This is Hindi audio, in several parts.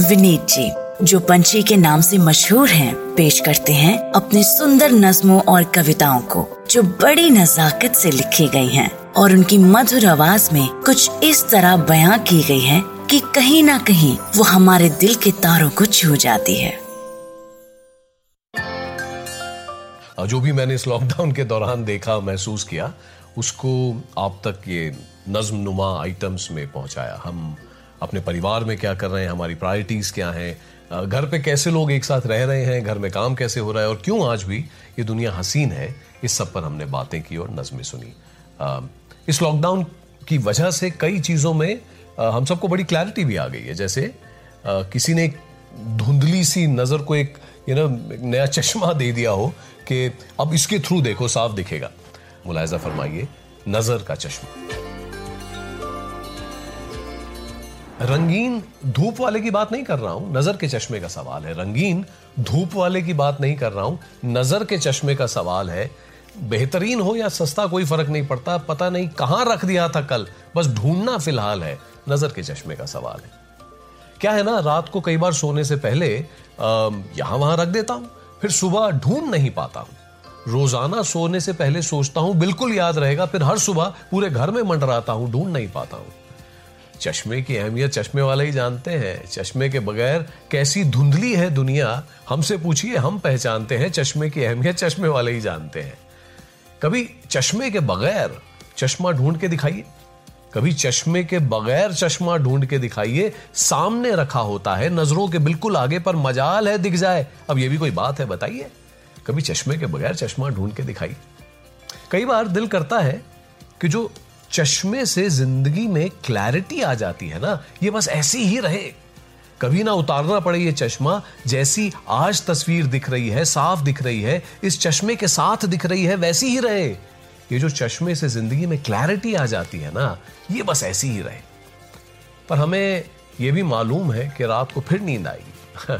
विनीत जी जो पंछी के नाम से मशहूर हैं, पेश करते हैं अपने सुंदर नज्मों और कविताओं को जो बड़ी नजाकत से लिखी गई हैं और उनकी मधुर आवाज़ में कुछ इस तरह बयां की गई है कि कहीं ना कहीं वो हमारे दिल के तारों को छू जाती है। जो भी मैंने इस लॉकडाउन के दौरान देखा महसूस किया उसको आप तक ये नज्म नुमा आइटम्स में पहुँचाया। हम अपने परिवार में क्या कर रहे हैं, हमारी प्रायोरिटीज़ क्या हैं घर पे कैसे लोग एक साथ रह रहे हैं, घर में काम कैसे हो रहा है, और क्यों आज भी ये दुनिया हसीन है, इस सब पर हमने बातें की और नज़में सुनी। इस लॉकडाउन की वजह से कई चीज़ों में हम सबको बड़ी क्लैरिटी भी आ गई है। जैसे किसी ने धुंधली सी नज़र को एक यू नो नया चश्मा दे दिया हो कि अब इसके थ्रू देखो, साफ़ दिखेगा। मुलायजा फरमाइए, नज़र का चश्मा। रंगीन धूप वाले की बात नहीं कर रहा हूँ, नज़र के चश्मे का सवाल है। रंगीन धूप वाले की बात नहीं कर रहा हूँ, नज़र के चश्मे का सवाल है। बेहतरीन हो या सस्ता, कोई फ़र्क नहीं पड़ता, पता नहीं कहाँ रख दिया था कल, बस ढूंढना फ़िलहाल है, नज़र के चश्मे का सवाल है। क्या है ना, रात को कई बार सोने से पहले यहाँ वहाँ रख देता हूँ, फिर सुबह ढूंढ नहीं पाता हूँ। रोज़ाना सोने से पहले सोचता हूँ, बिल्कुल याद रहेगा, फिर हर सुबह पूरे घर में मंडराता हूँ, ढूंढ नहीं पाता हूँ। चश्मे की अहमियत चश्मे वाले ही जानते हैं। चश्मे के बगैर कैसी धुंधली है दुनिया? हमसे पूछिए, हम पहचानते हैं चश्मे की अहमियत, चश्मे वाले ही जानते हैं। कभी चश्मे के बगैर चश्मा ढूंढ के दिखाइए। कभी चश्मे के बगैर चश्मा ढूंढ के दिखाइए। सामने रखा होता है, नज़रों के बिल्कुल आगे पर मजाल है, दिख जाए। अब यह भी कोई बात है, बताइए। कभी चश्मे के बगैर चश्मा ढूंढ के दिखाइए। कई बार दिल करता है कि जो चश्मे से ज़िंदगी में क्लैरिटी आ जाती है ना, ये बस ऐसी ही रहे। कभी ना उतारना पड़े ये चश्मा, जैसी आज तस्वीर दिख रही है, साफ़ दिख रही है, इस चश्मे के साथ दिख रही है, वैसी ही रहे। ये जो चश्मे से ज़िंदगी में क्लैरिटी आ जाती है ना, ये बस ऐसी ही रहे। पर हमें यह भी मालूम है कि रात को फिर नींद आएगी।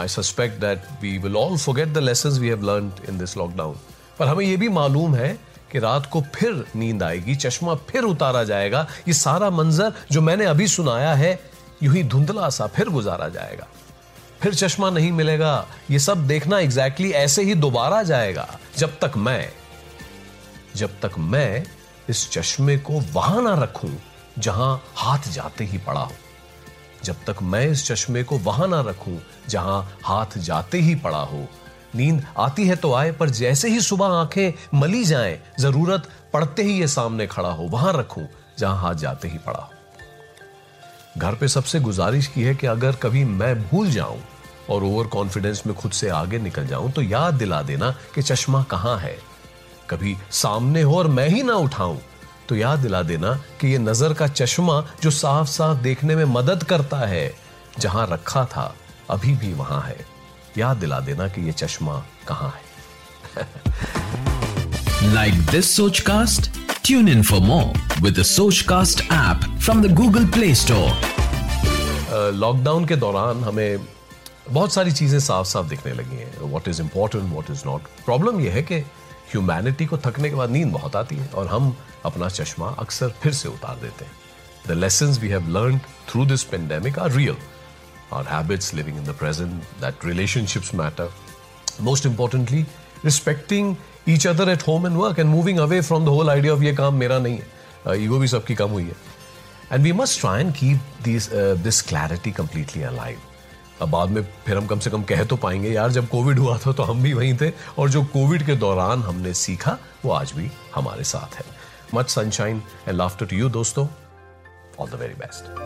I suspect that we will all forget the lesson we have learn in this lockdown पर हमें यह भी मालूम है कि रात को फिर नींद आएगी, चश्मा फिर उतारा जाएगा। ये सारा मंजर जो मैंने अभी सुनाया है, यूँ ही धुंधला सा फिर गुजारा जाएगा। फिर चश्मा नहीं मिलेगा। ये सब देखना एग्जैक्टली exactly ऐसे ही दोबारा जाएगा, जब तक मैं, जब तक मैं इस चश्मे को वहाँ ना रखूँ, जहाँ हाथ जाते ही पड़ा हो। जब तक मैं इस चश्मे को वहाँ ना रखूँ, जहाँ हाथ जाते ही पड़ा हो नींद आती है तो आए, पर जैसे ही सुबह आँखें मली जाएँ, ज़रूरत पड़ते ही ये सामने खड़ा हो। वहाँ रखूँ, जहाँ हाथ जाते ही पड़ा हो। घर पे सबसे गुजारिश की है कि अगर कभी मैं भूल जाऊँ और ओवर कॉन्फिडेंस में खुद से आगे निकल जाऊँ तो याद दिला देना कि चश्मा कहाँ है। कभी सामने हो और मैं ही ना उठाऊं तो याद दिला देना कि ये नज़र का चश्मा जो साफ़ साफ़ देखने में मदद करता है, जहाँ रखा था, अभी भी वहाँ है। याद दिला देना कि ये चश्मा कहाँ है। Like this Soch cast tune in for more with Soch cast app from the Google Play Store lockdown के दौरान हमें बहुत सारी चीज़ें साफ़ साफ़ दिखने लगी हैं। What is important what is not problem यह है कि ह्यूमैनिटी को थकने के बाद नींद बहुत आती है और हम अपना चश्मा अक्सर फिर से उतार देते हैं। The lesson we have learn through this pandemic are real our habits, living in the present, that relationships matter. Most importantly, respecting each other at home and work and moving away from the whole idea of ये काम मेरा नहीं है ईगो भी सबकी कम हुई है and we must try and keep this this clarity completely alive अब बाद में फिर हम कम से कम कह तो पाएँगे यार जब कोविड हुआ था तो हम भी वहीं थे और जो कोविड के दौरान हमने सीखा वो आज भी हमारे साथ है much sunshine and laughter to you दोस्तों ऑल द वेरी बेस्ट